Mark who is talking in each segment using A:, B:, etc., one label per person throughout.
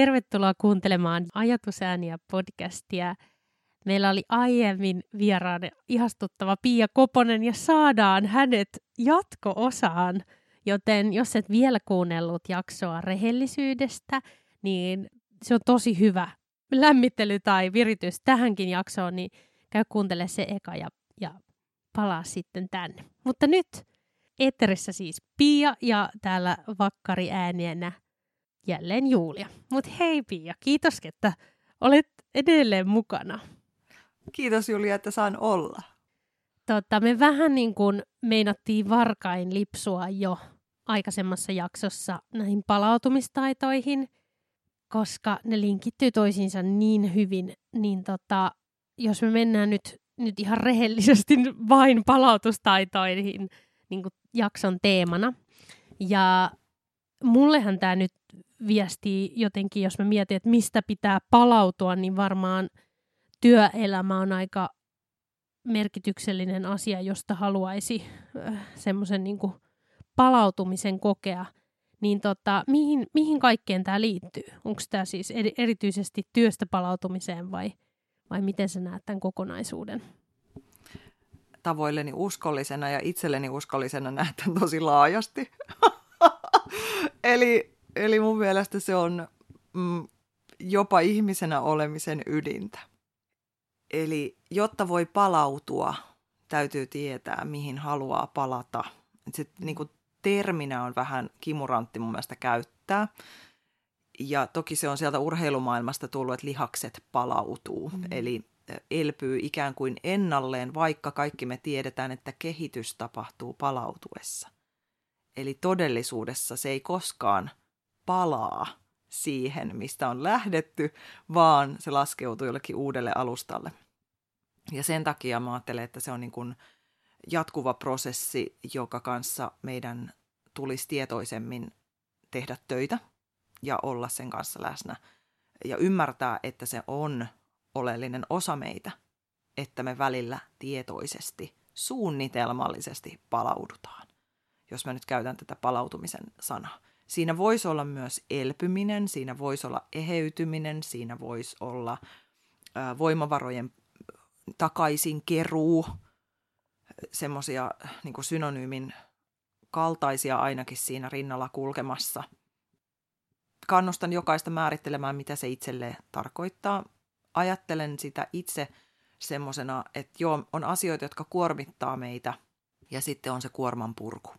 A: Tervetuloa kuuntelemaan Ajatusääniä podcastia. Meillä oli aiemmin vieraan ihastuttava Pia Koponen ja saadaan hänet jatko-osaan. Joten jos et vielä kuunnellut jaksoa rehellisyydestä, niin se on tosi hyvä lämmittely tai viritys tähänkin jaksoon, niin käy kuuntele se eka ja, ja palaa sitten tänne. Mutta nyt Eterissä siis Pia ja täällä vakkari äänienä jälleen Julia. Mutta hei Pia, kiitos, että olet edelleen mukana.
B: Kiitos Julia, että saan olla.
A: Tota, me vähän niin kuin meinattiin varkain lipsua jo aikaisemmassa jaksossa näihin palautumistaitoihin, koska ne linkittyy toisiinsa niin hyvin, niin tota, jos me mennään nyt, nyt ihan rehellisesti vain palautustaitoihin niin kuin jakson teemana. Ja mullehan tämä nyt viestii jotenkin, jos mä mietin, että mistä pitää palautua, niin varmaan työelämä on aika merkityksellinen asia, josta haluaisi äh, semmoisen niin palautumisen kokea. Niin tota, mihin, mihin kaikkeen tämä liittyy? Onko tämä siis erityisesti työstä palautumiseen vai, vai miten sä näet tämän kokonaisuuden?
B: Tavoilleni uskollisena ja itselleni uskollisena näet tosi laajasti. eli, eli mun mielestä se on mm, jopa ihmisenä olemisen ydintä. Eli jotta voi palautua, täytyy tietää, mihin haluaa palata. Se niin kuin terminä on vähän kimurantti mun mielestä käyttää. Ja toki se on sieltä urheilumaailmasta tullut, että lihakset palautuu. Mm. Eli elpyy ikään kuin ennalleen, vaikka kaikki me tiedetään, että kehitys tapahtuu palautuessa. Eli todellisuudessa se ei koskaan palaa siihen, mistä on lähdetty, vaan se laskeutuu jollekin uudelle alustalle. Ja sen takia mä ajattelen, että se on niin kuin jatkuva prosessi, joka kanssa meidän tulisi tietoisemmin tehdä töitä ja olla sen kanssa läsnä ja ymmärtää, että se on oleellinen osa meitä, että me välillä tietoisesti, suunnitelmallisesti palaudutaan, jos mä nyt käytän tätä palautumisen sanaa. Siinä voisi olla myös elpyminen, siinä voisi olla eheytyminen, siinä voisi olla voimavarojen takaisin keruu, semmoisia niin synonyymin kaltaisia ainakin siinä rinnalla kulkemassa. Kannustan jokaista määrittelemään, mitä se itselleen tarkoittaa. Ajattelen sitä itse semmoisena, että joo, on asioita, jotka kuormittaa meitä, ja sitten on se kuorman purku.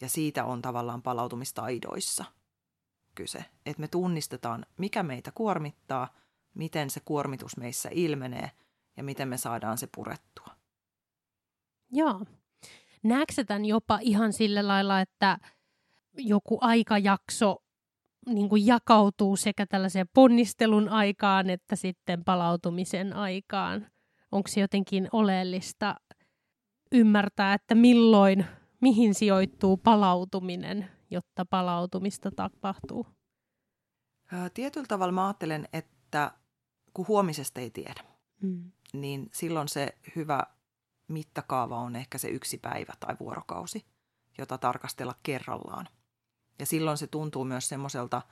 B: Ja siitä on tavallaan palautumistaidoissa kyse, että me tunnistetaan, mikä meitä kuormittaa, miten se kuormitus meissä ilmenee ja miten me saadaan se purettua.
A: Joo. Näetkö tämän jopa ihan sillä lailla, että joku aikajakso niin kuin jakautuu sekä tällaiseen ponnistelun aikaan että sitten palautumisen aikaan? Onko se jotenkin oleellista ymmärtää, että milloin, mihin sijoittuu palautuminen, jotta palautumista tapahtuu?
B: Tietyllä tavalla mä ajattelen, että kun huomisesta ei tiedä, mm. niin silloin se hyvä mittakaava on ehkä se yksi päivä tai vuorokausi, jota tarkastella kerrallaan. Ja silloin se tuntuu myös semmoiselta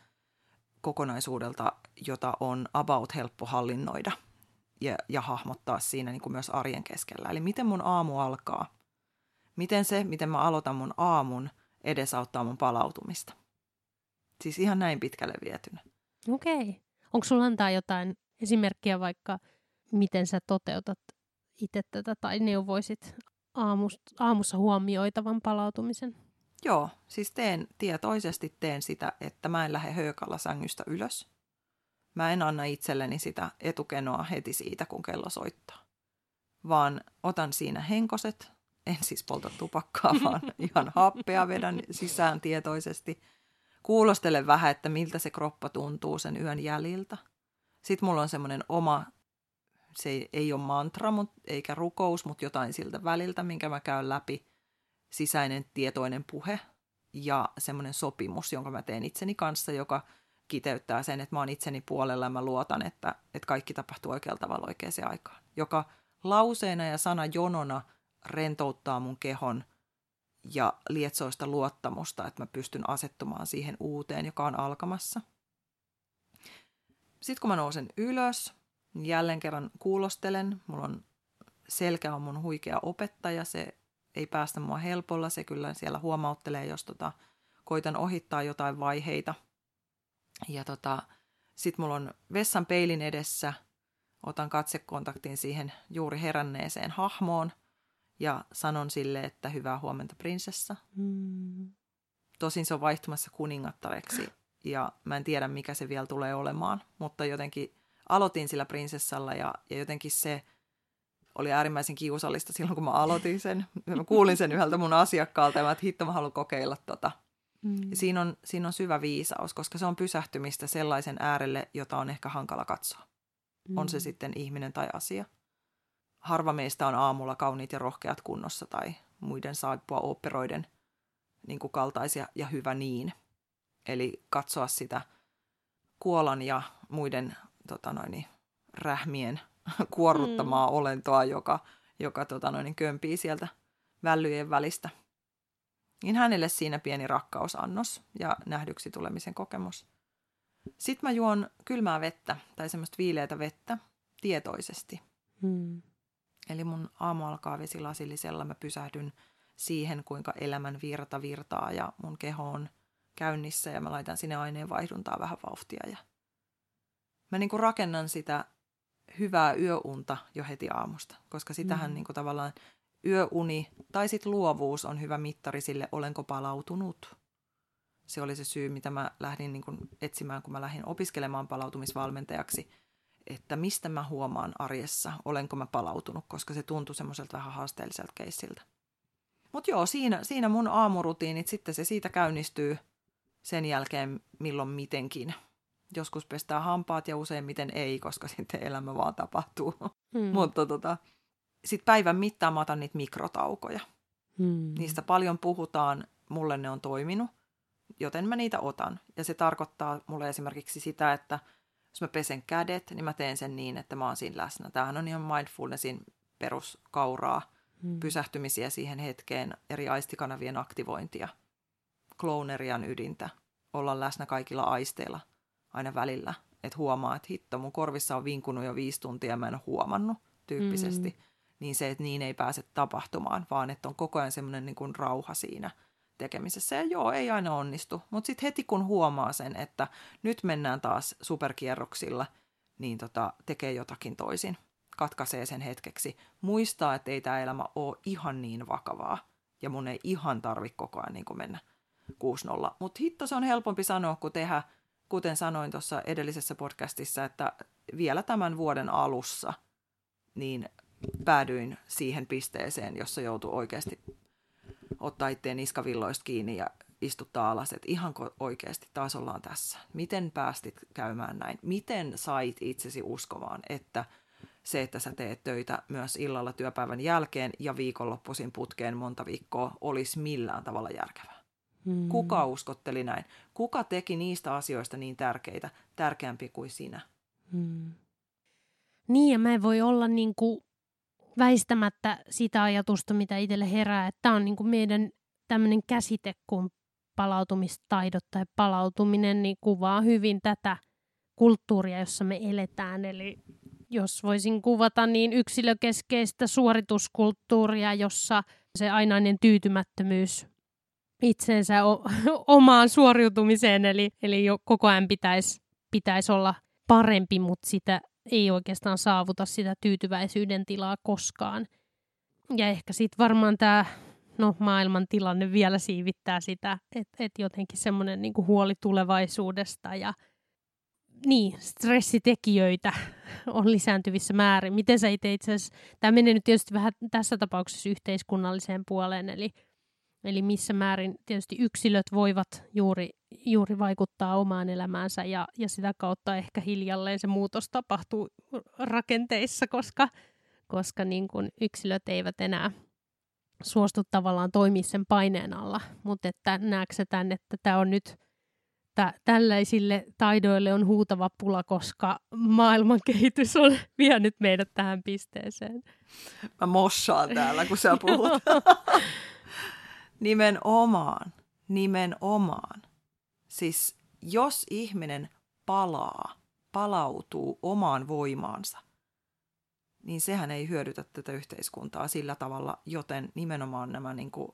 B: kokonaisuudelta, jota on about helppo hallinnoida ja, ja hahmottaa siinä niin kuin myös arjen keskellä. Eli miten mun aamu alkaa? Miten se, miten mä aloitan mun aamun, edesauttaa mun palautumista? Siis ihan näin pitkälle vietynä.
A: Okei. Okay. Onko sulla antaa jotain esimerkkiä vaikka, miten sä toteutat itse tätä tai neuvoisit aamus, aamussa huomioitavan palautumisen?
B: Joo, siis teen tietoisesti teen sitä, että mä en lähde höykalla sängystä ylös. Mä en anna itselleni sitä etukenoa heti siitä, kun kello soittaa. Vaan otan siinä henkoset, en siis polta tupakkaa, vaan ihan happea vedän sisään tietoisesti. Kuulostelen vähän, että miltä se kroppa tuntuu sen yön jäljiltä. Sitten mulla on semmoinen oma se ei, ei ole mantra mut, eikä rukous, mutta jotain siltä väliltä, minkä mä käyn läpi. Sisäinen tietoinen puhe ja semmoinen sopimus, jonka mä teen itseni kanssa, joka kiteyttää sen, että mä oon itseni puolella ja mä luotan, että, että kaikki tapahtuu oikealla tavalla oikeaan aikaan. Joka lauseena ja sana jonona rentouttaa mun kehon ja lietsoista luottamusta, että mä pystyn asettumaan siihen uuteen, joka on alkamassa. sitten kun mä nousen ylös, niin jälleen kerran kuulostelen. Mulla on selkä on mun huikea opettaja, se ei päästä mua helpolla, se kyllä siellä huomauttelee, jos tota, koitan ohittaa jotain vaiheita. Ja tota, sitten mulla on vessan peilin edessä, otan katsekontaktin siihen juuri heränneeseen hahmoon ja sanon sille, että hyvää huomenta prinsessa. Mm. Tosin se on vaihtumassa kuningattareksi ja mä en tiedä mikä se vielä tulee olemaan, mutta jotenkin aloitin sillä prinsessalla ja, ja jotenkin se oli äärimmäisen kiusallista silloin, kun mä aloitin sen. Mä kuulin sen yhdeltä mun asiakkaalta ja mä, että hitto mä haluan kokeilla tota. Mm. Ja siinä, on, siinä on syvä viisaus, koska se on pysähtymistä sellaisen äärelle, jota on ehkä hankala katsoa. Mm. On se mm. sitten ihminen tai asia. Harva meistä on aamulla kauniit ja rohkeat kunnossa tai muiden saippua operoiden niin kuin kaltaisia ja hyvä niin. Eli katsoa sitä kuolan ja muiden tota noin, rähmien kuorruttamaa mm. olentoa, joka, joka tota noin, kömpii sieltä vällyjen välistä. Niin hänelle siinä pieni rakkausannos ja nähdyksi tulemisen kokemus. Sitten mä juon kylmää vettä tai semmoista viileätä vettä tietoisesti. Mm. Eli mun aamu alkaa vesilasillisella, mä pysähdyn siihen, kuinka elämän virta virtaa ja mun keho on käynnissä ja mä laitan sinne aineenvaihduntaa vähän vauhtia. Ja mä niin kuin rakennan sitä hyvää yöunta jo heti aamusta, koska sitähän mm. niin kuin tavallaan yöuni tai sitten luovuus on hyvä mittari sille, olenko palautunut. Se oli se syy, mitä mä lähdin niin kuin etsimään, kun mä lähdin opiskelemaan palautumisvalmentajaksi, että mistä mä huomaan arjessa, olenko mä palautunut, koska se tuntui semmoiselta vähän haasteelliselta keissiltä. Mutta joo, siinä, siinä mun aamurutiinit, sitten se siitä käynnistyy sen jälkeen milloin mitenkin – joskus pestää hampaat ja useimmiten ei, koska sitten elämä vaan tapahtuu. Hmm. Mutta tota, sitten päivän mittaan mä otan niitä mikrotaukoja. Hmm. Niistä paljon puhutaan, mulle ne on toiminut, joten mä niitä otan. Ja se tarkoittaa mulle esimerkiksi sitä, että jos mä pesen kädet, niin mä teen sen niin, että mä oon siinä läsnä. Tämähän on ihan mindfulnessin peruskauraa, hmm. pysähtymisiä siihen hetkeen, eri aistikanavien aktivointia, kloonerian ydintä, olla läsnä kaikilla aisteilla – aina välillä. Että huomaa, että hitto, mun korvissa on vinkunut jo viisi tuntia ja mä en ole huomannut tyyppisesti. Mm. Niin se, että niin ei pääse tapahtumaan, vaan että on koko ajan semmoinen niin kuin rauha siinä tekemisessä. Ja joo, ei aina onnistu. Mutta sitten heti kun huomaa sen, että nyt mennään taas superkierroksilla, niin tota, tekee jotakin toisin. Katkaisee sen hetkeksi. Muistaa, että ei tämä elämä ole ihan niin vakavaa. Ja mun ei ihan tarvi koko ajan niin mennä 6-0. Mutta hitto se on helpompi sanoa, kuin tehdä kuten sanoin tuossa edellisessä podcastissa, että vielä tämän vuoden alussa niin päädyin siihen pisteeseen, jossa joutui oikeasti ottaa itteen niskavilloista kiinni ja istuttaa alas, että ihanko oikeasti taas ollaan tässä. Miten päästit käymään näin? Miten sait itsesi uskomaan, että se, että sä teet töitä myös illalla työpäivän jälkeen ja viikonloppuisin putkeen monta viikkoa, olisi millään tavalla järkevää? Hmm. Kuka uskotteli näin? Kuka teki niistä asioista niin tärkeitä, tärkeämpi kuin sinä? Hmm.
A: Niin, ja mä en voi olla niin kuin väistämättä sitä ajatusta, mitä itselle herää, että tämä on niin kuin meidän tämmöinen käsite kuin palautumistaidot tai palautuminen, niin kuvaa hyvin tätä kulttuuria, jossa me eletään. Eli jos voisin kuvata, niin yksilökeskeistä suorituskulttuuria, jossa se ainainen tyytymättömyys itseensä o- omaan suoriutumiseen, eli, eli jo koko ajan pitäisi pitäis olla parempi, mutta sitä ei oikeastaan saavuta sitä tyytyväisyyden tilaa koskaan. Ja ehkä sitten varmaan tämä no, maailman tilanne vielä siivittää sitä, että et jotenkin semmoinen niinku huoli tulevaisuudesta ja niin, stressitekijöitä on lisääntyvissä määrin. Miten sä itse asiassa, tämä menee nyt tietysti vähän tässä tapauksessa yhteiskunnalliseen puoleen, eli Eli missä määrin tietysti yksilöt voivat juuri, juuri vaikuttaa omaan elämäänsä ja, ja sitä kautta ehkä hiljalleen se muutos tapahtuu rakenteissa, koska, koska niin kuin yksilöt eivät enää suostu tavallaan toimia sen paineen alla. Mutta että näetkö tämän, että tämä on nyt tä, tällaisille taidoille on huutava pula, koska maailman kehitys on vienyt meidät tähän pisteeseen.
B: Mä mossaan täällä, kun sä puhut. Nimenomaan, nimenomaan. Siis jos ihminen palaa palautuu omaan voimaansa, niin sehän ei hyödytä tätä yhteiskuntaa sillä tavalla, joten nimenomaan nämä niin kuin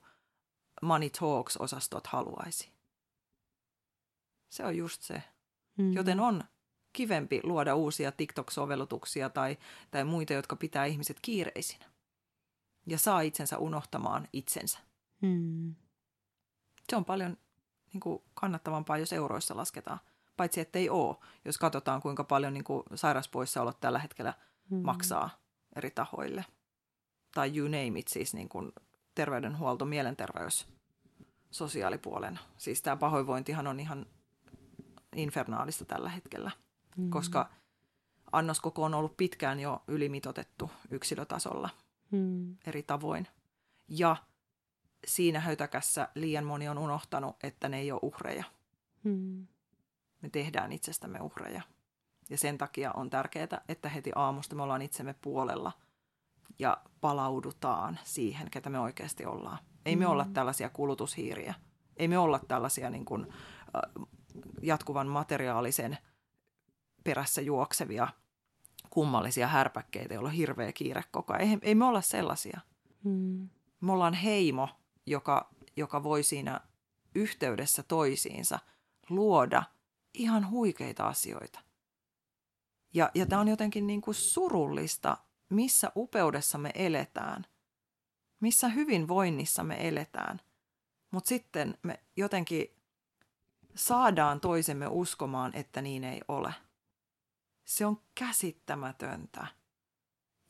B: money talks-osastot haluaisi. Se on just se. Mm. Joten on kivempi luoda uusia TikTok-sovellutuksia tai, tai muita, jotka pitää ihmiset kiireisinä ja saa itsensä unohtamaan itsensä. Mm. Se on paljon niin kuin, kannattavampaa, jos euroissa lasketaan. Paitsi, että ei ole, jos katsotaan, kuinka paljon niin kuin, sairauspoissaolot tällä hetkellä mm. maksaa eri tahoille. Tai you name it, siis niin kuin, terveydenhuolto, mielenterveys, sosiaalipuolen. Siis tämä pahoinvointihan on ihan infernaalista tällä hetkellä, mm. koska annoskoko on ollut pitkään jo ylimitotettu yksilötasolla mm. eri tavoin. Ja siinä hötäkässä liian moni on unohtanut, että ne ei ole uhreja. Mm. Me tehdään itsestämme uhreja. Ja sen takia on tärkeää, että heti aamusta me ollaan itsemme puolella ja palaudutaan siihen, ketä me oikeasti ollaan. Ei me mm. olla tällaisia kulutushiiriä. Ei me olla tällaisia niin kuin, äh, jatkuvan materiaalisen perässä juoksevia kummallisia härpäkkeitä, joilla on hirveä kiire koko ajan. Ei, ei me olla sellaisia. Mm. Me ollaan heimo, joka, joka voi siinä yhteydessä toisiinsa luoda ihan huikeita asioita. Ja, ja tämä on jotenkin niin kuin surullista, missä upeudessa me eletään, missä hyvinvoinnissa me eletään. Mutta sitten me jotenkin saadaan toisemme uskomaan, että niin ei ole. Se on käsittämätöntä.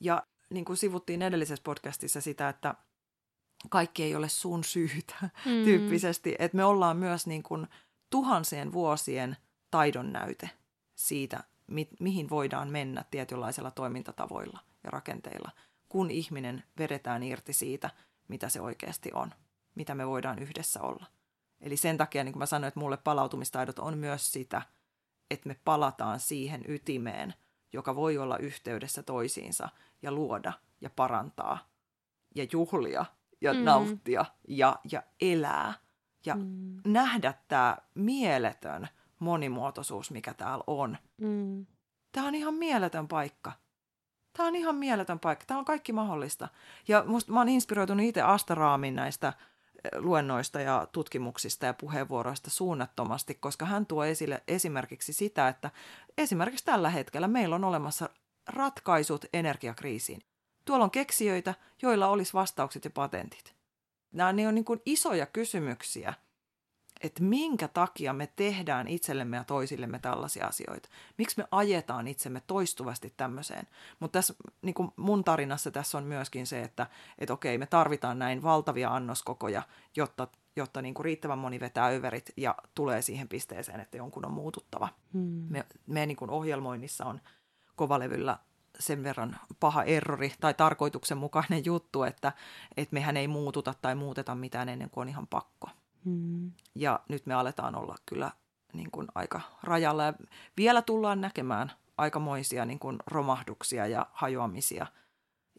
B: Ja niin kuin sivuttiin edellisessä podcastissa sitä, että kaikki ei ole sun syytä mm. tyyppisesti. Että me ollaan myös niin kuin tuhansien vuosien taidon näyte siitä, mi- mihin voidaan mennä tietynlaisella toimintatavoilla ja rakenteilla, kun ihminen vedetään irti siitä, mitä se oikeasti on, mitä me voidaan yhdessä olla. Eli sen takia, niin kuin mä sanoin, että mulle palautumistaidot on myös sitä, että me palataan siihen ytimeen, joka voi olla yhteydessä toisiinsa ja luoda ja parantaa ja juhlia ja mm. nauttia ja, ja elää ja mm. nähdä tämä mieletön monimuotoisuus, mikä täällä on. Mm. Tämä on ihan mieletön paikka. Tämä on ihan mieletön paikka. Tämä on kaikki mahdollista. Ja musta, mä oon inspiroitunut itse Astaraamin näistä luennoista ja tutkimuksista ja puheenvuoroista suunnattomasti, koska hän tuo esille esimerkiksi sitä, että esimerkiksi tällä hetkellä meillä on olemassa ratkaisut energiakriisiin. Tuolla on keksijöitä, joilla olisi vastaukset ja patentit. Nämä ne on niin kuin isoja kysymyksiä, että minkä takia me tehdään itsellemme ja toisillemme tällaisia asioita. Miksi me ajetaan itsemme toistuvasti tämmöiseen. Mutta tässä niin kuin mun tarinassa tässä on myöskin se, että et okei, me tarvitaan näin valtavia annoskokoja, jotta, jotta niin kuin riittävän moni vetää överit ja tulee siihen pisteeseen, että jonkun on muututtava. Hmm. Me, me niin kuin ohjelmoinnissa on kovalevyllä sen verran paha errori tai tarkoituksenmukainen juttu, että, että mehän ei muututa tai muuteta mitään ennen kuin on ihan pakko. Mm. Ja nyt me aletaan olla kyllä niin kuin aika rajalla ja vielä tullaan näkemään aikamoisia niin kuin romahduksia ja hajoamisia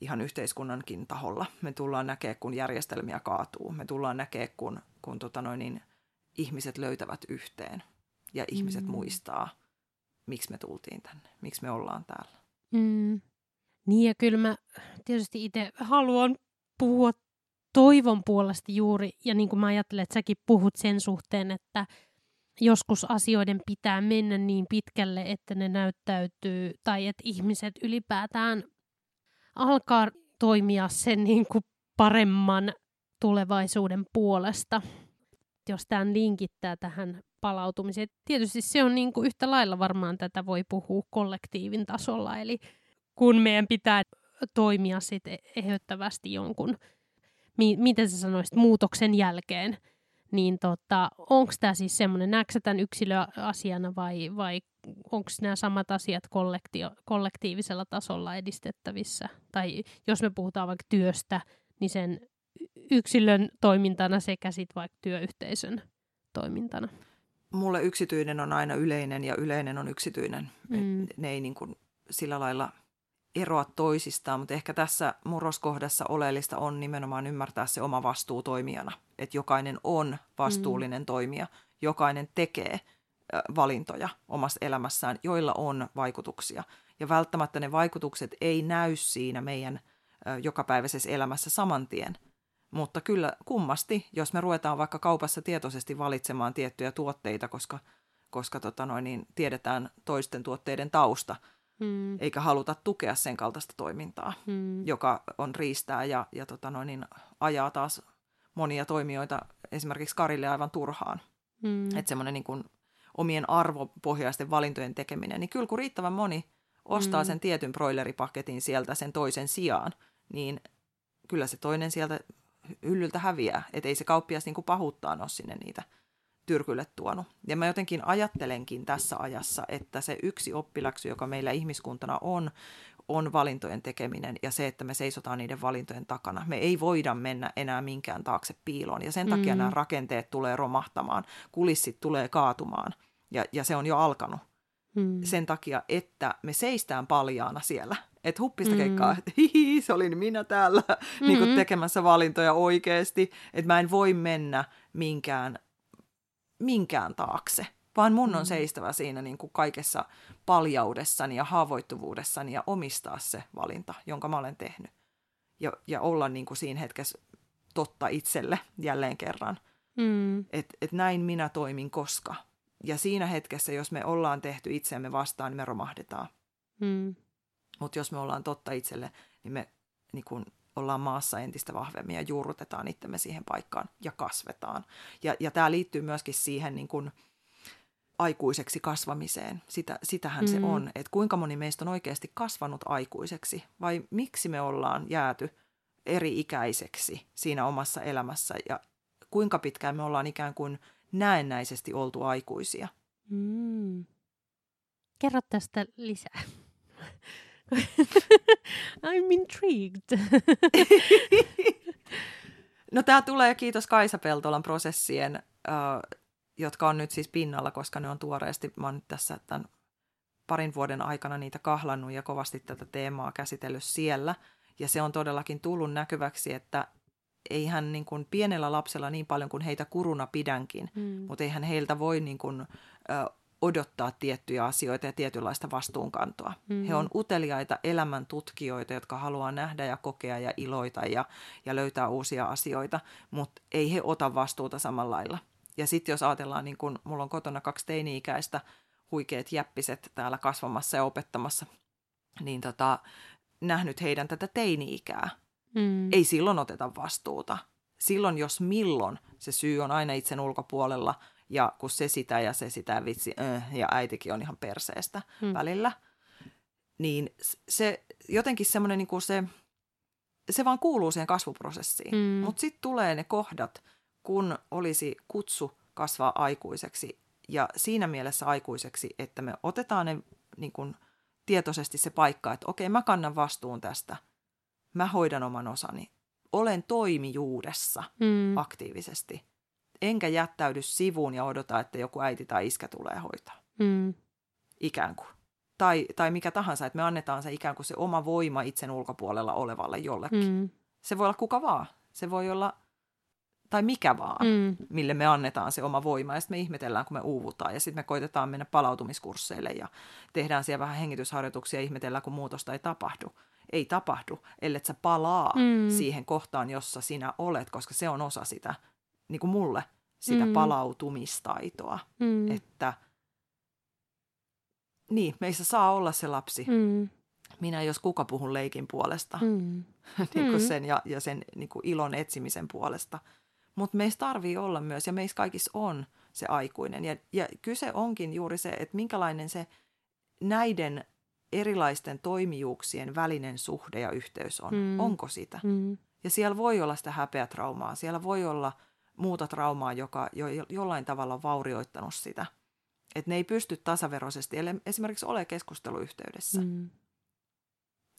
B: ihan yhteiskunnankin taholla. Me tullaan näkemään, kun järjestelmiä kaatuu. Me tullaan näkemään, kun, kun tota noin, niin ihmiset löytävät yhteen ja ihmiset mm. muistaa, miksi me tultiin tänne, miksi me ollaan täällä.
A: Mm. Niin ja kyllä mä tietysti itse haluan puhua toivon puolesta juuri, ja niin kuin mä ajattelen, että säkin puhut sen suhteen, että joskus asioiden pitää mennä niin pitkälle, että ne näyttäytyy, tai että ihmiset ylipäätään alkaa toimia sen niin kuin paremman tulevaisuuden puolesta. Jos tämän linkittää tähän palautumiseen. Tietysti se on niin kuin yhtä lailla varmaan tätä voi puhua kollektiivin tasolla, eli kun meidän pitää toimia sitten ehdottavasti jonkun mi- miten sä sanoisit, muutoksen jälkeen, niin tota, onko tämä siis semmoinen, näetkö tämän yksilöasiana vai, vai onko nämä samat asiat kollekti- kollektiivisella tasolla edistettävissä? Tai jos me puhutaan vaikka työstä, niin sen yksilön toimintana sekä sitten vaikka työyhteisön toimintana?
B: Mulle yksityinen on aina yleinen ja yleinen on yksityinen. Mm. ne ei niin kuin sillä lailla – eroa toisistaan, mutta ehkä tässä murroskohdassa oleellista on nimenomaan ymmärtää se oma vastuu toimijana. Että jokainen on vastuullinen mm. toimija, jokainen tekee valintoja omassa elämässään, joilla on vaikutuksia. Ja välttämättä ne vaikutukset ei näy siinä meidän jokapäiväisessä elämässä saman tien. Mutta kyllä kummasti, jos me ruvetaan vaikka kaupassa tietoisesti valitsemaan tiettyjä tuotteita, koska, koska tota noin, niin tiedetään toisten tuotteiden tausta, hmm. eikä haluta tukea sen kaltaista toimintaa, hmm. joka on riistää ja, ja tota noin, niin ajaa taas monia toimijoita esimerkiksi Karille aivan turhaan. Hmm. Että semmoinen niin kuin omien arvopohjaisten valintojen tekeminen, niin kyllä kun riittävän moni ostaa hmm. sen tietyn broileripaketin sieltä sen toisen sijaan, niin kyllä se toinen sieltä hyllyltä häviää. Että ei se kauppias niin kuin pahuuttaan ole sinne niitä tyrkylle tuonut. Ja mä jotenkin ajattelenkin tässä ajassa, että se yksi oppiläksy, joka meillä ihmiskuntana on, on valintojen tekeminen ja se, että me seisotaan niiden valintojen takana. Me ei voida mennä enää minkään taakse piiloon ja sen takia mm. nämä rakenteet tulee romahtamaan, kulissit tulee kaatumaan ja, ja se on jo alkanut. Mm. Sen takia, että me seistään paljaana siellä. Että huppista keikkaa, mm. että hihi, se olin minä täällä mm-hmm. niin kuin tekemässä valintoja oikeasti. Että mä en voi mennä minkään, minkään taakse, vaan mun on mm. seistävä siinä niin kuin kaikessa paljaudessani ja haavoittuvuudessani ja omistaa se valinta, jonka mä olen tehnyt. Ja, ja olla niin kuin siinä hetkessä totta itselle jälleen kerran. Mm. Että et näin minä toimin koska. Ja siinä hetkessä, jos me ollaan tehty itseämme vastaan, niin me romahdetaan. Mm. Mutta jos me ollaan totta itselle, niin me niin kun, ollaan maassa entistä vahvemmin ja juurrutetaan itsemme siihen paikkaan ja kasvetaan. Ja, ja tämä liittyy myöskin siihen niin kun, aikuiseksi kasvamiseen. Sitä, sitähän mm. se on, että kuinka moni meistä on oikeasti kasvanut aikuiseksi vai miksi me ollaan jääty eri-ikäiseksi siinä omassa elämässä ja kuinka pitkään me ollaan ikään kuin näennäisesti oltu aikuisia. Mm.
A: Kerro tästä lisää. I'm intrigued.
B: no tämä tulee kiitos Kaisa Peltolan prosessien, uh, jotka on nyt siis pinnalla, koska ne on tuoreesti, mä oon nyt tässä tämän parin vuoden aikana niitä kahlannut ja kovasti tätä teemaa käsitellyt siellä. Ja se on todellakin tullut näkyväksi, että eihän niin kuin pienellä lapsella niin paljon kuin heitä kuruna pidänkin, mm. mutta eihän heiltä voi niin kuin, ö, odottaa tiettyjä asioita ja tietynlaista vastuunkantoa. Mm-hmm. He on uteliaita elämän tutkijoita, jotka haluaa nähdä ja kokea ja iloita ja, ja löytää uusia asioita, mutta ei he ota vastuuta samalla lailla. Ja sitten jos ajatellaan, niin kun mulla on kotona kaksi teini-ikäistä huikeat jäppiset täällä kasvamassa ja opettamassa, niin tota, nähnyt heidän tätä teini-ikää. Mm. Ei silloin oteta vastuuta. Silloin, jos milloin, se syy on aina itsen ulkopuolella – ja kun se sitä ja se sitä vitsi, äh, ja äitikin on ihan perseestä hmm. välillä, niin se jotenkin semmoinen niin kuin se, se vaan kuuluu siihen kasvuprosessiin. Hmm. Mutta sitten tulee ne kohdat, kun olisi kutsu kasvaa aikuiseksi ja siinä mielessä aikuiseksi, että me otetaan ne niin kuin, tietoisesti se paikka, että okei, mä kannan vastuun tästä, mä hoidan oman osani, olen toimijuudessa mm. aktiivisesti enkä jättäydy sivuun ja odota, että joku äiti tai iskä tulee hoitaa. Mm. Ikään kuin. Tai, tai mikä tahansa, että me annetaan se ikään kuin se oma voima itsen ulkopuolella olevalle jollekin. Mm. Se voi olla kuka vaan. Se voi olla, tai mikä vaan, mm. mille me annetaan se oma voima. Ja sitten me ihmetellään, kun me uuvutaan. Ja sitten me koitetaan mennä palautumiskursseille ja tehdään siellä vähän hengitysharjoituksia ja ihmetellään, kun muutosta ei tapahdu. Ei tapahdu, ellei sä palaa mm. siihen kohtaan, jossa sinä olet, koska se on osa sitä niin kuin mulle sitä mm. palautumistaitoa, mm. että niin, meissä saa olla se lapsi. Mm. Minä jos kuka puhun leikin puolesta mm. niin kuin mm. sen ja, ja sen niin kuin ilon etsimisen puolesta. Mutta meistä tarvii olla myös, ja meissä kaikissa on se aikuinen. Ja, ja kyse onkin juuri se, että minkälainen se näiden erilaisten toimijuuksien välinen suhde ja yhteys on. Mm. Onko sitä? Mm. Ja siellä voi olla sitä häpeätraumaa, siellä voi olla – muuta traumaa, joka jo jollain tavalla on vaurioittanut sitä. Että ne ei pysty tasaveroisesti, eli esimerkiksi ole keskusteluyhteydessä. Mm.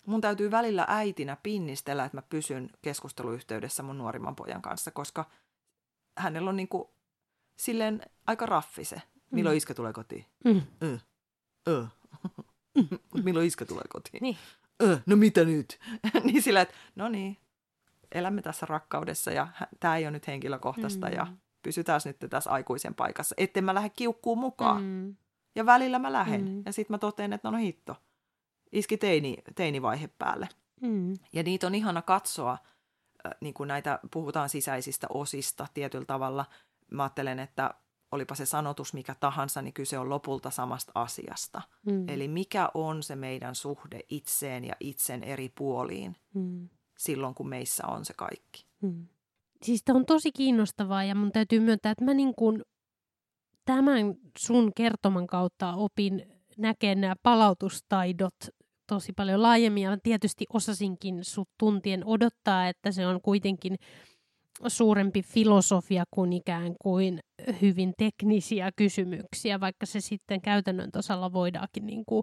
B: Mun täytyy välillä äitinä pinnistellä, että mä pysyn keskusteluyhteydessä mun nuorimman pojan kanssa, koska hänellä on niinku silleen aika raffi se. Milloin mm. iskä tulee kotiin? Mm. Ö. Ö. milloin iskä tulee kotiin? Niin. Ö, no mitä nyt? niin sillä, että no niin, elämme tässä rakkaudessa ja tämä ei ole nyt henkilökohtaista mm. ja pysytään nyt tässä aikuisen paikassa, etten mä lähde kiukkuun mukaan.
A: Mm.
B: Ja välillä mä lähden.
A: Mm.
B: Ja sitten mä totean, että no, no hitto, iski teini, teinivaihe päälle.
A: Mm.
B: Ja niitä on ihana katsoa, äh, niin kuin näitä puhutaan sisäisistä osista tietyllä tavalla. Mä ajattelen, että olipa se sanotus mikä tahansa, niin kyse on lopulta samasta asiasta.
A: Mm.
B: Eli mikä on se meidän suhde itseen ja itsen eri puoliin
A: Mm.
B: Silloin, kun meissä on se kaikki.
A: Mm. Siis tämä on tosi kiinnostavaa ja mun täytyy myöntää, että mä niin kuin tämän sun kertoman kautta opin näkemään nämä palautustaidot tosi paljon laajemmin ja tietysti osasinkin sut tuntien odottaa, että se on kuitenkin suurempi filosofia kuin ikään kuin hyvin teknisiä kysymyksiä, vaikka se sitten käytännön tasolla voidaankin niin kuin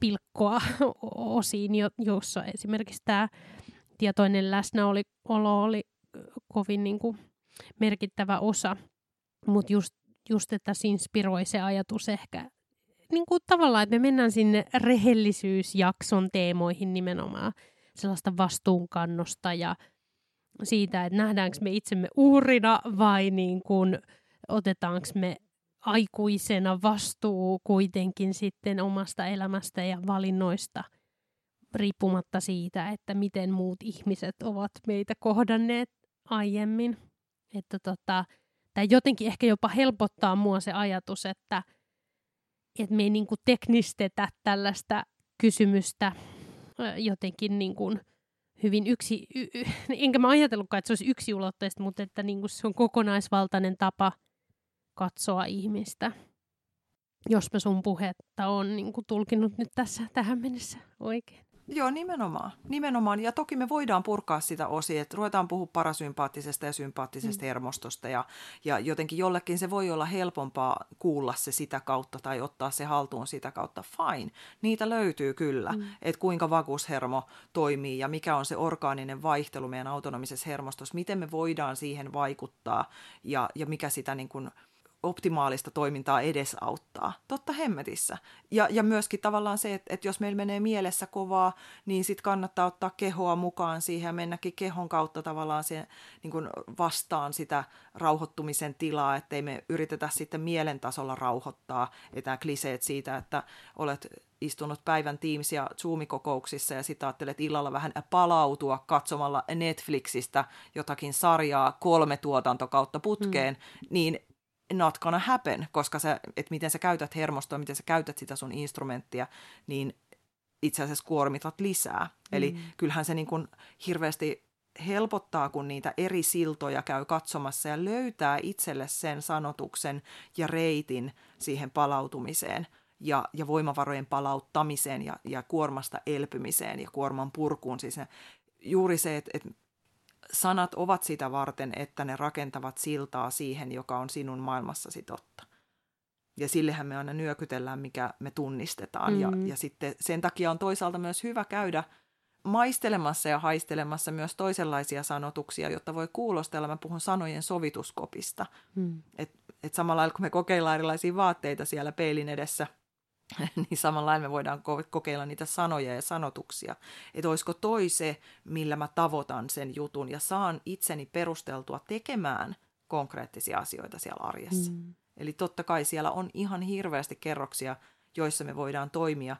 A: pilkkoa osiin, jo- jossa esimerkiksi tämä tietoinen läsnäolo oli kovin niin kuin merkittävä osa. Mutta just, just, että tässä inspiroi se ajatus ehkä niin kuin tavallaan, että me mennään sinne rehellisyysjakson teemoihin nimenomaan sellaista vastuunkannosta ja siitä, että nähdäänkö me itsemme uhrina vai niin kuin otetaanko me aikuisena vastuu kuitenkin sitten omasta elämästä ja valinnoista riippumatta siitä, että miten muut ihmiset ovat meitä kohdanneet aiemmin. Että tota, tämä jotenkin ehkä jopa helpottaa mua se ajatus, että, että me ei niin kuin teknistetä tällaista kysymystä jotenkin niin kuin hyvin yksi, y, y, enkä mä ajatellutkaan, että se olisi yksiulotteista, mutta että niin kuin se on kokonaisvaltainen tapa katsoa ihmistä. Jos mä sun puhetta on niin kuin tulkinut nyt tässä tähän mennessä oikein.
B: Joo, nimenomaan. nimenomaan. Ja toki me voidaan purkaa sitä osia, että ruvetaan puhua parasympaattisesta ja sympaattisesta mm. hermostosta. Ja, ja jotenkin jollekin se voi olla helpompaa kuulla se sitä kautta tai ottaa se haltuun sitä kautta. Fine, niitä löytyy kyllä. Mm. Että kuinka vagushermo toimii ja mikä on se orgaaninen vaihtelu meidän autonomisessa hermostossa. Miten me voidaan siihen vaikuttaa ja, ja mikä sitä niin kuin optimaalista toimintaa edesauttaa. Totta hemmetissä. Ja, ja myöskin tavallaan se, että, että jos meillä menee mielessä kovaa, niin sitten kannattaa ottaa kehoa mukaan siihen ja mennäkin kehon kautta tavallaan se, niin kuin vastaan sitä rauhoittumisen tilaa, ettei me yritetä sitten mielen tasolla rauhoittaa. Että nämä kliseet siitä, että olet istunut päivän Teams- ja Zoom-kokouksissa ja sitten ajattelet illalla vähän palautua katsomalla Netflixistä jotakin sarjaa kolme tuotantokautta putkeen, mm. niin not gonna happen, koska sä, että miten sä käytät hermostoa, miten sä käytät sitä sun instrumenttia, niin itse asiassa kuormitat lisää. Mm. Eli kyllähän se niin kuin hirveästi helpottaa, kun niitä eri siltoja käy katsomassa ja löytää itselle sen sanotuksen ja reitin siihen palautumiseen ja, ja voimavarojen palauttamiseen ja, ja kuormasta elpymiseen ja kuorman purkuun. Siis ne, juuri se, että, että sanat ovat sitä varten, että ne rakentavat siltaa siihen, joka on sinun maailmassasi totta. Ja sillehän me aina nyökytellään, mikä me tunnistetaan. Mm. Ja, ja sitten sen takia on toisaalta myös hyvä käydä maistelemassa ja haistelemassa myös toisenlaisia sanotuksia, jotta voi kuulostella. Mä puhun sanojen sovituskopista. Mm. Et, et samalla lailla, kun me kokeillaan erilaisia vaatteita siellä peilin edessä – niin samalla lailla me voidaan kokeilla niitä sanoja ja sanotuksia. Että olisiko toi se, millä mä tavoitan sen jutun ja saan itseni perusteltua tekemään konkreettisia asioita siellä arjessa. Mm. Eli totta kai siellä on ihan hirveästi kerroksia, joissa me voidaan toimia.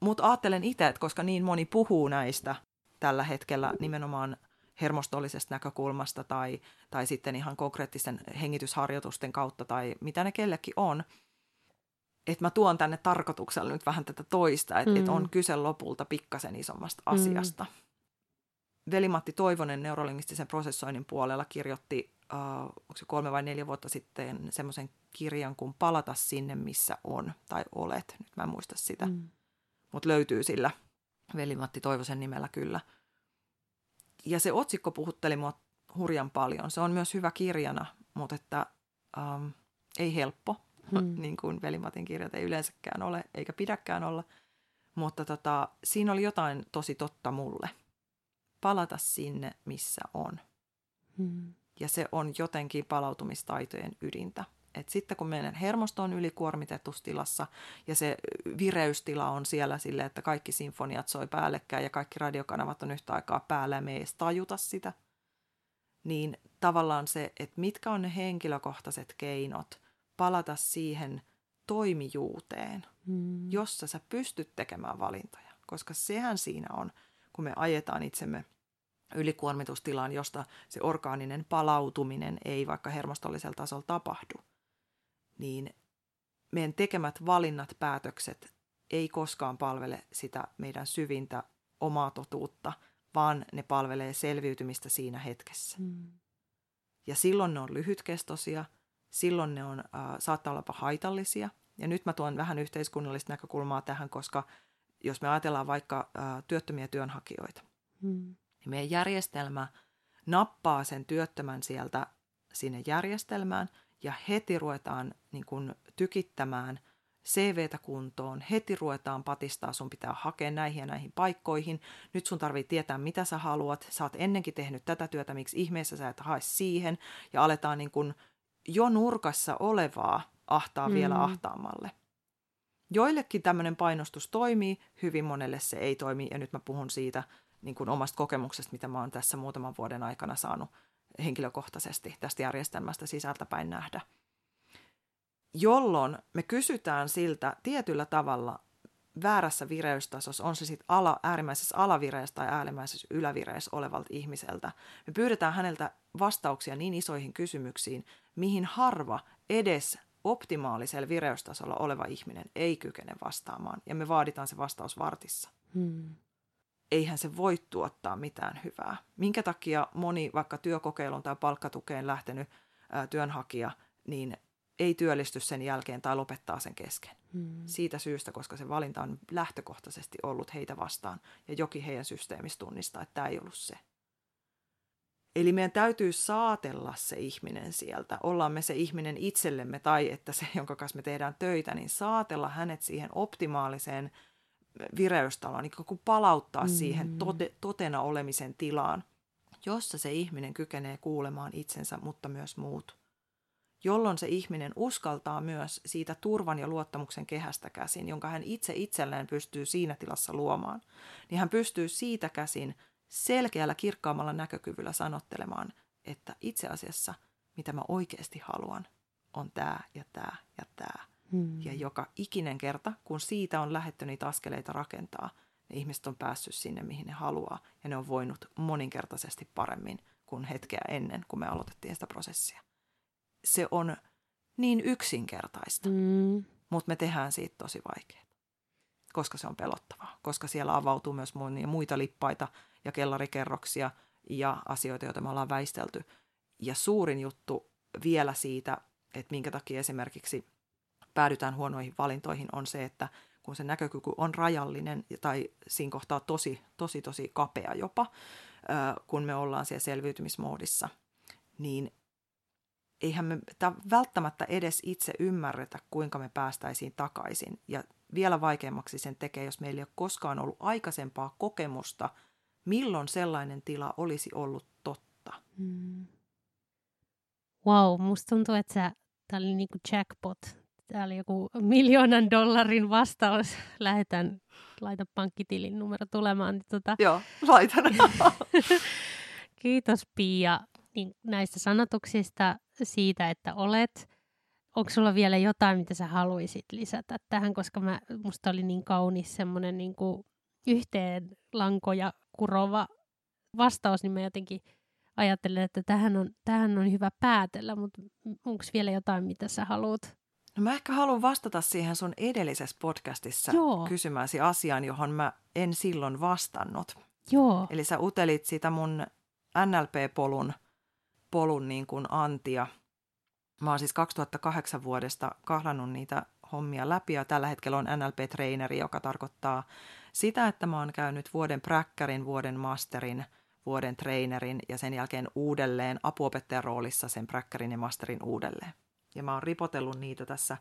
B: Mutta ajattelen itse, että koska niin moni puhuu näistä tällä hetkellä nimenomaan hermostollisesta näkökulmasta tai, tai sitten ihan konkreettisten hengitysharjoitusten kautta tai mitä ne kellekin on – että mä tuon tänne tarkoituksella nyt vähän tätä toista, että mm. et on kyse lopulta pikkasen isommasta mm. asiasta. Veli-Matti Toivonen neurolingistisen prosessoinnin puolella kirjoitti, uh, onko se kolme vai neljä vuotta sitten, semmoisen kirjan kuin Palata sinne, missä on tai olet. Nyt mä en muista sitä, mm. mutta löytyy sillä Veli-Matti Toivosen nimellä kyllä. Ja se otsikko puhutteli mua hurjan paljon. Se on myös hyvä kirjana, mutta että um, ei helppo hmm. niin kuin velimatin kirjat ei yleensäkään ole, eikä pidäkään olla. Mutta tota, siinä oli jotain tosi totta mulle. Palata sinne, missä on. Hmm. Ja se on jotenkin palautumistaitojen ydintä. Et sitten kun meidän hermosto on ylikuormitetussa tilassa ja se vireystila on siellä sille, että kaikki sinfoniat soi päällekkäin ja kaikki radiokanavat on yhtä aikaa päällä ja me ei edes tajuta sitä, niin tavallaan se, että mitkä on ne henkilökohtaiset keinot palata siihen toimijuuteen, mm. jossa sä pystyt tekemään valintoja. Koska sehän siinä on, kun me ajetaan itsemme ylikuormitustilaan, josta se orgaaninen palautuminen ei vaikka hermostollisella tasolla tapahdu, niin meidän tekemät valinnat, päätökset ei koskaan palvele sitä meidän syvintä omaa totuutta, vaan ne palvelee selviytymistä siinä hetkessä. Mm. Ja silloin ne on lyhytkestoisia, silloin ne on, äh, saattaa olla haitallisia. Ja nyt mä tuon vähän yhteiskunnallista näkökulmaa tähän, koska jos me ajatellaan vaikka äh, työttömiä työnhakijoita, mm. niin meidän järjestelmä nappaa sen työttömän sieltä sinne järjestelmään ja heti ruvetaan niin kun, tykittämään CVtä kuntoon, heti ruvetaan patistaa, sun pitää hakea näihin ja näihin paikkoihin, nyt sun tarvii tietää, mitä sä haluat, sä oot ennenkin tehnyt tätä työtä, miksi ihmeessä sä et hae siihen, ja aletaan niin kun jo nurkassa olevaa ahtaa mm. vielä ahtaammalle. Joillekin tämmöinen painostus toimii, hyvin monelle se ei toimi, ja nyt mä puhun siitä niin kuin omasta kokemuksesta, mitä mä oon tässä muutaman vuoden aikana saanut henkilökohtaisesti tästä järjestelmästä sisältäpäin nähdä. Jolloin me kysytään siltä tietyllä tavalla väärässä vireystasossa, on se sitten ala, äärimmäisessä alavireessä tai äärimmäisessä ylävireessä olevalta ihmiseltä. Me pyydetään häneltä vastauksia niin isoihin kysymyksiin, mihin harva edes optimaalisella vireystasolla oleva ihminen ei kykene vastaamaan, ja me vaaditaan se vastaus vartissa. Hmm. Eihän se voi tuottaa mitään hyvää. Minkä takia moni vaikka työkokeilun tai palkkatukeen lähtenyt ää, työnhakija, niin ei työllisty sen jälkeen tai lopettaa sen kesken. Hmm. Siitä syystä, koska se valinta on lähtökohtaisesti ollut heitä vastaan ja jokin heidän systeemistä tunnistaa, että tämä ei ollut se. Eli meidän täytyy saatella se ihminen sieltä, ollaan me se ihminen itsellemme tai että se, jonka kanssa me tehdään töitä, niin saatella hänet siihen optimaaliseen vireystaloon, niin kuin palauttaa mm. siihen tote, totena olemisen tilaan, jossa se ihminen kykenee kuulemaan itsensä, mutta myös muut. Jolloin se ihminen uskaltaa myös siitä turvan ja luottamuksen kehästä käsin, jonka hän itse itselleen pystyy siinä tilassa luomaan, niin hän pystyy siitä käsin selkeällä kirkkaammalla näkökyvyllä sanottelemaan, että itse asiassa mitä mä oikeasti haluan on tämä ja tämä ja tämä. Hmm. Ja joka ikinen kerta, kun siitä on lähetty niitä askeleita rakentaa, ne ihmiset on päässyt sinne, mihin ne haluaa. Ja ne on voinut moninkertaisesti paremmin kuin hetkeä ennen, kun me aloitettiin sitä prosessia. Se on niin yksinkertaista, hmm. mutta me tehdään siitä tosi vaikeaa, koska se on pelottavaa, koska siellä avautuu myös monia muita lippaita, ja kellarikerroksia ja asioita, joita me ollaan väistelty. Ja suurin juttu vielä siitä, että minkä takia esimerkiksi päädytään huonoihin valintoihin, on se, että kun se näkökyky on rajallinen tai siinä kohtaa tosi, tosi, tosi kapea jopa, kun me ollaan siellä selviytymismoodissa, niin eihän me välttämättä edes itse ymmärretä, kuinka me päästäisiin takaisin. Ja vielä vaikeammaksi sen tekee, jos meillä ei ole koskaan ollut aikaisempaa kokemusta – milloin sellainen tila olisi ollut totta. Mm.
A: Wow, musta tuntuu, että sä, tää oli niinku jackpot. Tää oli joku miljoonan dollarin vastaus. Lähetän, laita pankkitilin numero tulemaan. Niin tota...
B: Joo, laitan.
A: Kiitos Pia niin näistä sanotuksista siitä, että olet. Onko sulla vielä jotain, mitä sä haluaisit lisätä tähän, koska mä, musta oli niin kaunis semmoinen niin yhteen lankoja kurova vastaus, niin mä jotenkin ajattelen, että tähän on, tähän on hyvä päätellä, mutta onko vielä jotain, mitä sä haluat?
B: No mä ehkä haluan vastata siihen sun edellisessä podcastissa Joo. kysymäsi asiaan, johon mä en silloin vastannut.
A: Joo.
B: Eli sä utelit sitä mun NLP-polun polun niin kuin antia. Mä oon siis 2008 vuodesta kahlannut niitä hommia läpi ja tällä hetkellä on NLP-treeneri, joka tarkoittaa sitä, että mä oon käynyt vuoden präkkärin, vuoden masterin, vuoden trainerin ja sen jälkeen uudelleen apuopettajan roolissa sen präkkärin ja masterin uudelleen. Ja mä oon ripotellut niitä tässä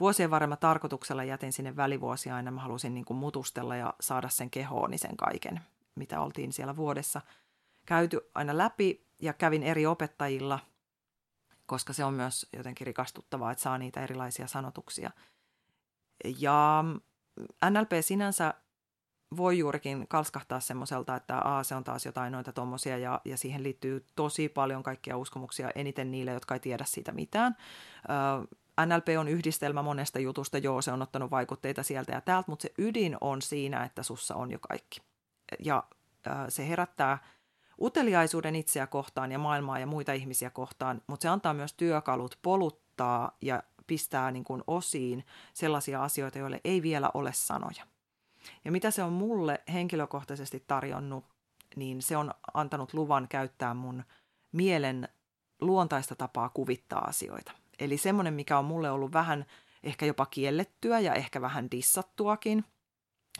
B: vuosien varrella tarkoituksella jätin sinne välivuosia aina. Mä halusin niin kuin mutustella ja saada sen kehooni sen kaiken, mitä oltiin siellä vuodessa käyty aina läpi ja kävin eri opettajilla, koska se on myös jotenkin rikastuttavaa, että saa niitä erilaisia sanotuksia. Ja NLP sinänsä voi juurikin kalskahtaa semmoiselta, että aa, se on taas jotain noita tommosia ja, ja siihen liittyy tosi paljon kaikkia uskomuksia, eniten niille, jotka ei tiedä siitä mitään. Ö, NLP on yhdistelmä monesta jutusta, joo, se on ottanut vaikutteita sieltä ja täältä, mutta se ydin on siinä, että sussa on jo kaikki. Ja ö, se herättää uteliaisuuden itseä kohtaan ja maailmaa ja muita ihmisiä kohtaan, mutta se antaa myös työkalut poluttaa ja pistää niin kuin osiin sellaisia asioita, joille ei vielä ole sanoja. Ja mitä se on mulle henkilökohtaisesti tarjonnut, niin se on antanut luvan käyttää mun mielen luontaista tapaa kuvittaa asioita. Eli semmoinen, mikä on mulle ollut vähän ehkä jopa kiellettyä ja ehkä vähän dissattuakin.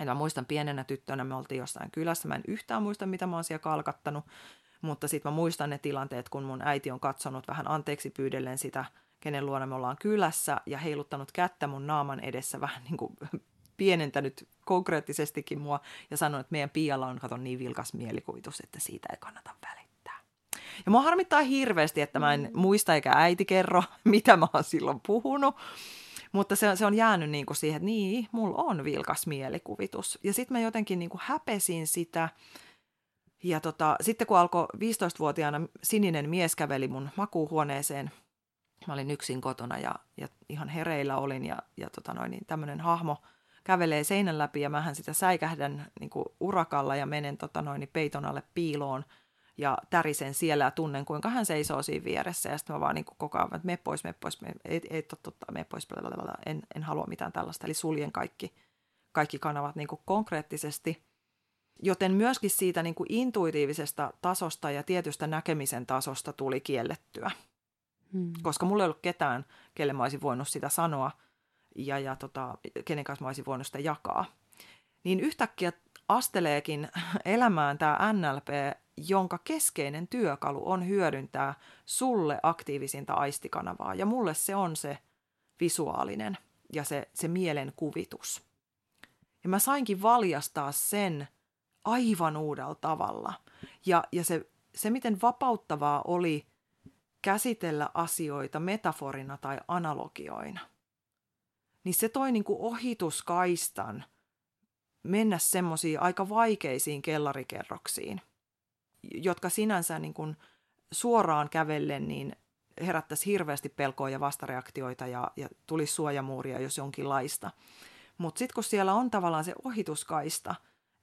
B: Ja mä muistan pienenä tyttönä, me oltiin jossain kylässä, mä en yhtään muista, mitä mä oon siellä kalkattanut, mutta sitten mä muistan ne tilanteet, kun mun äiti on katsonut vähän anteeksi pyydellen sitä, kenen luona me ollaan kylässä, ja heiluttanut kättä mun naaman edessä vähän niin kuin pienentänyt konkreettisestikin mua ja sanonut, että meidän Pialla on katon niin vilkas mielikuvitus, että siitä ei kannata välittää. Ja mua harmittaa hirveästi, että mä en mm. muista eikä äiti kerro, mitä mä oon silloin puhunut. Mutta se, se on jäänyt niin kuin siihen, että niin, mulla on vilkas mielikuvitus. Ja sitten mä jotenkin niin kuin häpesin sitä. Ja tota, sitten kun alkoi 15-vuotiaana sininen mies käveli mun makuuhuoneeseen, mä olin yksin kotona ja, ja ihan hereillä olin ja, ja tota noin, niin tämmöinen hahmo – kävelee seinän läpi ja mähän sitä säikähdän niin kuin urakalla ja menen tota noin, niin peiton alle piiloon ja tärisen siellä ja tunnen, kuinka hän seisoo siinä vieressä. Ja sitten mä vaan niin kuin koko ajan, että me pois, me pois, me, ei, ei totta, me pois, blablabla. en, en halua mitään tällaista. Eli suljen kaikki, kaikki kanavat niin kuin konkreettisesti. Joten myöskin siitä niin kuin intuitiivisesta tasosta ja tietystä näkemisen tasosta tuli kiellettyä. Hmm. Koska mulla ei ollut ketään, kelle mä olisin voinut sitä sanoa – ja, ja tota, kenen kanssa mä olisin voinut sitä jakaa. Niin yhtäkkiä asteleekin elämään tämä NLP, jonka keskeinen työkalu on hyödyntää sulle aktiivisinta aistikanavaa. Ja mulle se on se visuaalinen ja se, se mielen kuvitus. Ja mä sainkin valjastaa sen aivan uudella tavalla. Ja, ja se, se, miten vapauttavaa oli käsitellä asioita metaforina tai analogioina – niin se toi niin kuin ohituskaistan mennä semmoisiin aika vaikeisiin kellarikerroksiin, jotka sinänsä niin kuin suoraan kävellen niin herättäisi hirveästi pelkoa ja vastareaktioita ja, ja tulisi suojamuuria, jos jonkinlaista. Mutta sitten kun siellä on tavallaan se ohituskaista,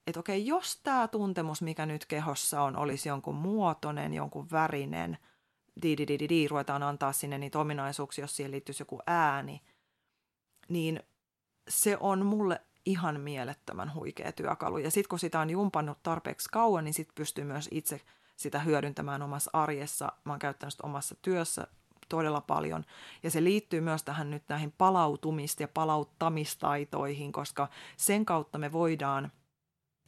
B: että okei, jos tämä tuntemus, mikä nyt kehossa on, olisi jonkun muotoinen, jonkun värinen, di, di, di, di, di ruvetaan antaa sinne niitä ominaisuuksia, jos siihen liittyisi joku ääni, niin se on mulle ihan mielettömän huikea työkalu. Ja sitten kun sitä on jumpannut tarpeeksi kauan, niin sitten pystyy myös itse sitä hyödyntämään omassa arjessa. Mä oon käyttänyt sitä omassa työssä todella paljon. Ja se liittyy myös tähän nyt näihin palautumista ja palauttamistaitoihin, koska sen kautta me voidaan –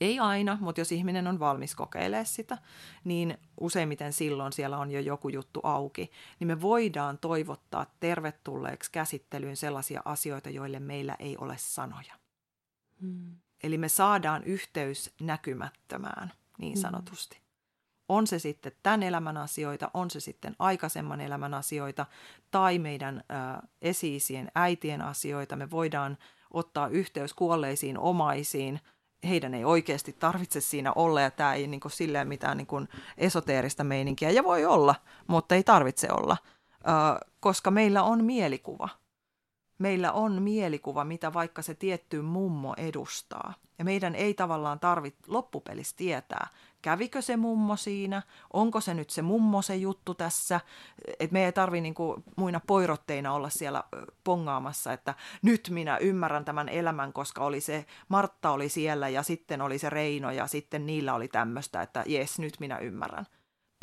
B: ei aina, mutta jos ihminen on valmis kokeilemaan sitä, niin useimmiten silloin siellä on jo joku juttu auki, niin me voidaan toivottaa tervetulleeksi käsittelyyn sellaisia asioita, joille meillä ei ole sanoja. Hmm. Eli me saadaan yhteys näkymättömään, niin hmm. sanotusti. Hmm. On se sitten tämän elämän asioita, on se sitten aikaisemman elämän asioita tai meidän ä, esiisien äitien asioita. Me voidaan ottaa yhteys kuolleisiin omaisiin – heidän ei oikeasti tarvitse siinä olla ja tämä ei niin kuin, silleen mitään niin kuin, esoteerista meininkiä. Ja voi olla, mutta ei tarvitse olla, koska meillä on mielikuva. Meillä on mielikuva, mitä vaikka se tietty mummo edustaa. Ja meidän ei tavallaan tarvitse loppupelissä tietää, kävikö se mummo siinä, onko se nyt se mummo se juttu tässä, että me ei tarvi niin muina poirotteina olla siellä pongaamassa, että nyt minä ymmärrän tämän elämän, koska oli se, Martta oli siellä ja sitten oli se Reino ja sitten niillä oli tämmöistä, että jes, nyt minä ymmärrän.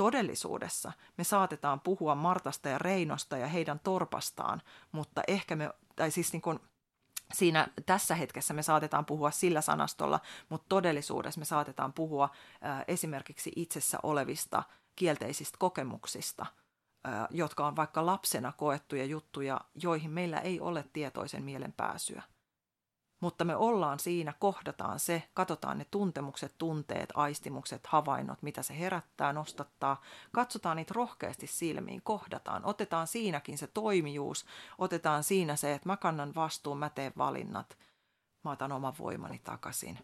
B: Todellisuudessa. Me saatetaan puhua Martasta ja Reinosta ja heidän torpastaan, mutta ehkä me, tai siis niin kuin, siinä tässä hetkessä me saatetaan puhua sillä sanastolla, mutta todellisuudessa me saatetaan puhua äh, esimerkiksi itsessä olevista kielteisistä kokemuksista, äh, jotka on vaikka lapsena koettuja juttuja, joihin meillä ei ole tietoisen mielen pääsyä mutta me ollaan siinä, kohdataan se, katsotaan ne tuntemukset, tunteet, aistimukset, havainnot, mitä se herättää, nostattaa, katsotaan niitä rohkeasti silmiin, kohdataan, otetaan siinäkin se toimijuus, otetaan siinä se, että mä kannan vastuun, mä teen valinnat, mä otan oman voimani takaisin.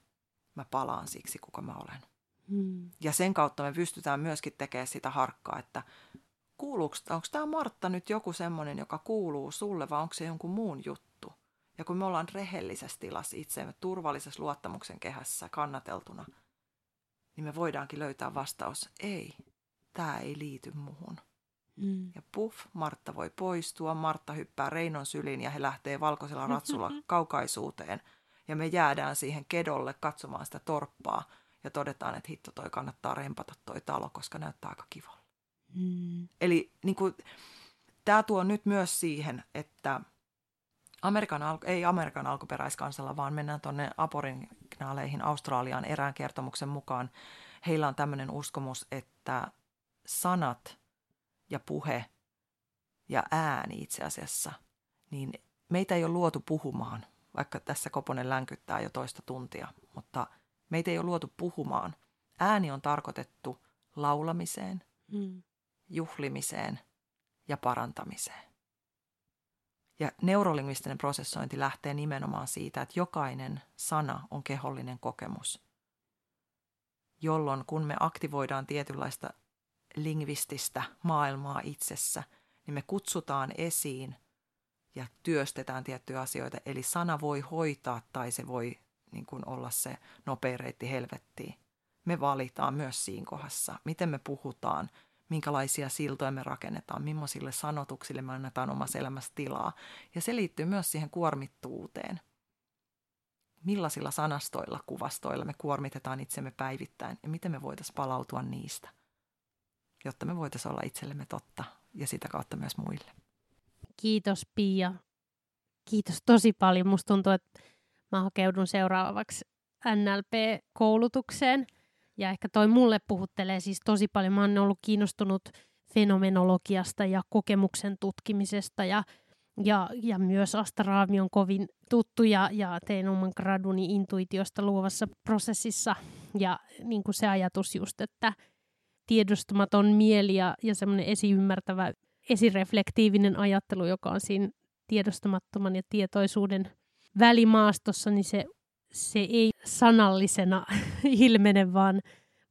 B: mä palaan siksi, kuka mä olen.
A: Mm.
B: Ja sen kautta me pystytään myöskin tekemään sitä harkkaa, että kuuluuko, onko tämä Martta nyt joku semmoinen, joka kuuluu sulle vai onko se jonkun muun juttu? Ja kun me ollaan rehellisessä tilassa itseemme, turvallisessa luottamuksen kehässä kannateltuna, niin me voidaankin löytää vastaus, ei, tämä ei liity muhun.
A: Mm.
B: Ja puff, Martta voi poistua, Martta hyppää Reinon syliin ja he lähtee valkoisella ratsulla kaukaisuuteen. Ja me jäädään siihen kedolle katsomaan sitä torppaa ja todetaan, että hitto toi kannattaa rempata toi talo, koska näyttää aika kivalle.
A: Mm.
B: Eli niin kuin, tämä tuo nyt myös siihen, että Amerikan, ei Amerikan alkuperäiskansalla, vaan mennään tuonne aporignaaleihin Australiaan erään kertomuksen mukaan. Heillä on tämmöinen uskomus, että sanat ja puhe ja ääni itse asiassa, niin meitä ei ole luotu puhumaan, vaikka tässä Koponen länkyttää jo toista tuntia, mutta meitä ei ole luotu puhumaan. Ääni on tarkoitettu laulamiseen,
A: Mm.
B: juhlimiseen ja parantamiseen. Ja neurolingvistinen prosessointi lähtee nimenomaan siitä, että jokainen sana on kehollinen kokemus, jolloin kun me aktivoidaan tietynlaista lingvististä maailmaa itsessä, niin me kutsutaan esiin ja työstetään tiettyjä asioita. Eli sana voi hoitaa tai se voi niin kuin olla se nopea reitti helvettiin. Me valitaan myös siinä kohdassa, miten me puhutaan, minkälaisia siltoja me rakennetaan, millaisille sanotuksille me annetaan omassa elämässä tilaa. Ja se liittyy myös siihen kuormittuuteen. Millaisilla sanastoilla, kuvastoilla me kuormitetaan itsemme päivittäin ja miten me voitaisiin palautua niistä, jotta me voitaisiin olla itsellemme totta ja sitä kautta myös muille.
A: Kiitos Pia. Kiitos tosi paljon. Musta tuntuu, että mä hakeudun seuraavaksi NLP-koulutukseen. Ja ehkä toi mulle puhuttelee siis tosi paljon. Mä oon ollut kiinnostunut fenomenologiasta ja kokemuksen tutkimisesta ja, ja, ja myös Astraavi on kovin tuttu ja, ja tein oman graduni intuitiosta luovassa prosessissa. Ja niin kuin se ajatus just, että tiedostamaton mieli ja, ja semmoinen esiymmärtävä, esireflektiivinen ajattelu, joka on siinä tiedostamattoman ja tietoisuuden välimaastossa, niin se, se ei sanallisena ilmene, vaan,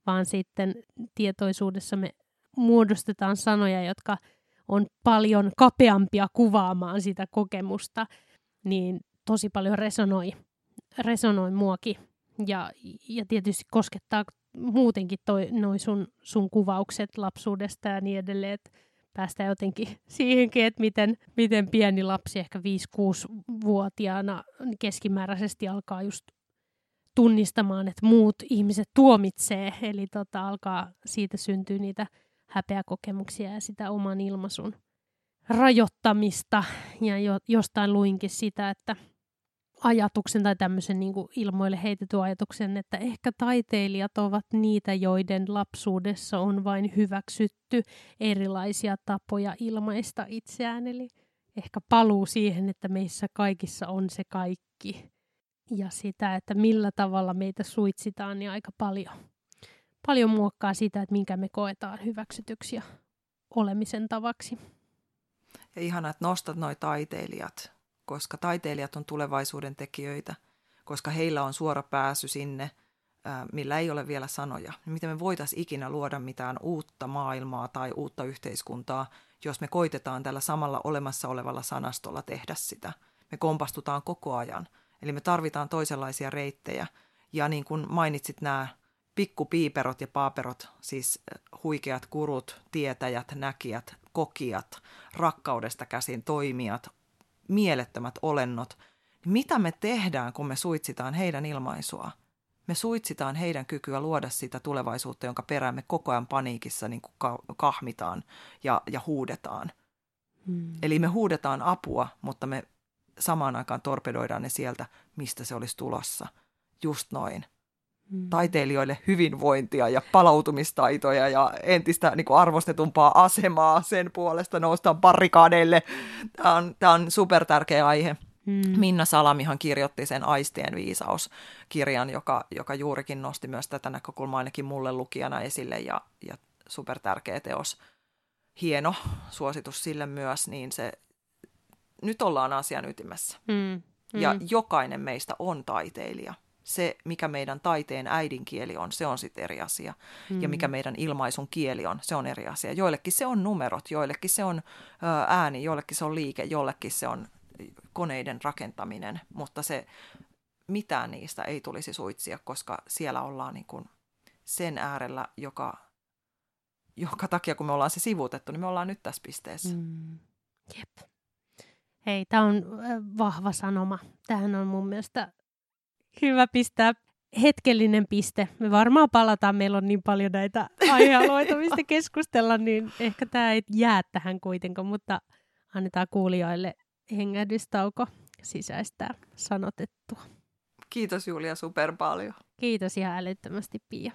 A: vaan sitten tietoisuudessa me muodostetaan sanoja, jotka on paljon kapeampia kuvaamaan sitä kokemusta, niin tosi paljon resonoi, resonoi muakin. Ja, ja tietysti koskettaa muutenkin toi, noi sun, sun kuvaukset lapsuudesta ja niin edelleen, että päästään jotenkin siihenkin, että miten, miten pieni lapsi, ehkä 5-6-vuotiaana keskimääräisesti alkaa just tunnistamaan, että muut ihmiset tuomitsee, eli tota, alkaa siitä syntyä niitä häpeäkokemuksia ja sitä oman ilmaisun rajoittamista. Ja jo, jostain luinkin sitä, että ajatuksen tai tämmöisen niin kuin ilmoille heitetyn ajatuksen, että ehkä taiteilijat ovat niitä, joiden lapsuudessa on vain hyväksytty erilaisia tapoja ilmaista itseään. Eli ehkä paluu siihen, että meissä kaikissa on se kaikki. Ja sitä, että millä tavalla meitä suitsitaan, niin aika paljon, paljon muokkaa sitä, että minkä me koetaan hyväksytyksi ja olemisen tavaksi.
B: Ja ihana, että nostat noi taiteilijat koska taiteilijat on tulevaisuuden tekijöitä, koska heillä on suora pääsy sinne, millä ei ole vielä sanoja. Miten me voitaisiin ikinä luoda mitään uutta maailmaa tai uutta yhteiskuntaa, jos me koitetaan tällä samalla olemassa olevalla sanastolla tehdä sitä. Me kompastutaan koko ajan. Eli me tarvitaan toisenlaisia reittejä. Ja niin kuin mainitsit nämä pikkupiiperot ja paaperot, siis huikeat kurut, tietäjät, näkijät, kokijat, rakkaudesta käsin toimijat, mielettömät olennot, mitä me tehdään, kun me suitsitaan heidän ilmaisua? Me suitsitaan heidän kykyä luoda sitä tulevaisuutta, jonka perään me koko ajan paniikissa niin kuin kahmitaan ja, ja huudetaan. Hmm. Eli me huudetaan apua, mutta me samaan aikaan torpedoidaan ne sieltä, mistä se olisi tulossa. Just noin. Hmm. Taiteilijoille hyvinvointia ja palautumistaitoja ja entistä niin kuin arvostetumpaa asemaa sen puolesta noustaan barrikaadeille. Tämä on, tämä on super tärkeä aihe. Hmm. Minna Salamihan kirjoitti sen Aistien viisaus-kirjan, joka, joka juurikin nosti myös tätä näkökulmaa ainakin mulle lukijana esille ja, ja super tärkeä teos. Hieno suositus sille myös, niin se nyt ollaan asian ytimessä. Hmm. Hmm. Ja jokainen meistä on taiteilija Se, mikä meidän taiteen äidinkieli on, se on sitten eri asia. Mm. Ja mikä meidän ilmaisun kieli on, se on eri asia. Joillekin se on numerot, joillekin se on ääni, joillekin se on liike, jollekin se on koneiden rakentaminen. Mutta se mitään niistä ei tulisi suitsia, koska siellä ollaan niin kuin sen äärellä, joka, joka takia kun me ollaan se sivuutettu, niin me ollaan nyt tässä pisteessä. Mm.
A: Jep. Hei, tämä on vahva sanoma. Tähän on mun mielestä hyvä pistää hetkellinen piste. Me varmaan palataan, meillä on niin paljon näitä aihealueita, mistä keskustella, niin ehkä tämä ei jää tähän kuitenkaan, mutta annetaan kuulijoille hengähdystauko sisäistää sanotettua.
B: Kiitos Julia super paljon.
A: Kiitos ihan älyttömästi Pia.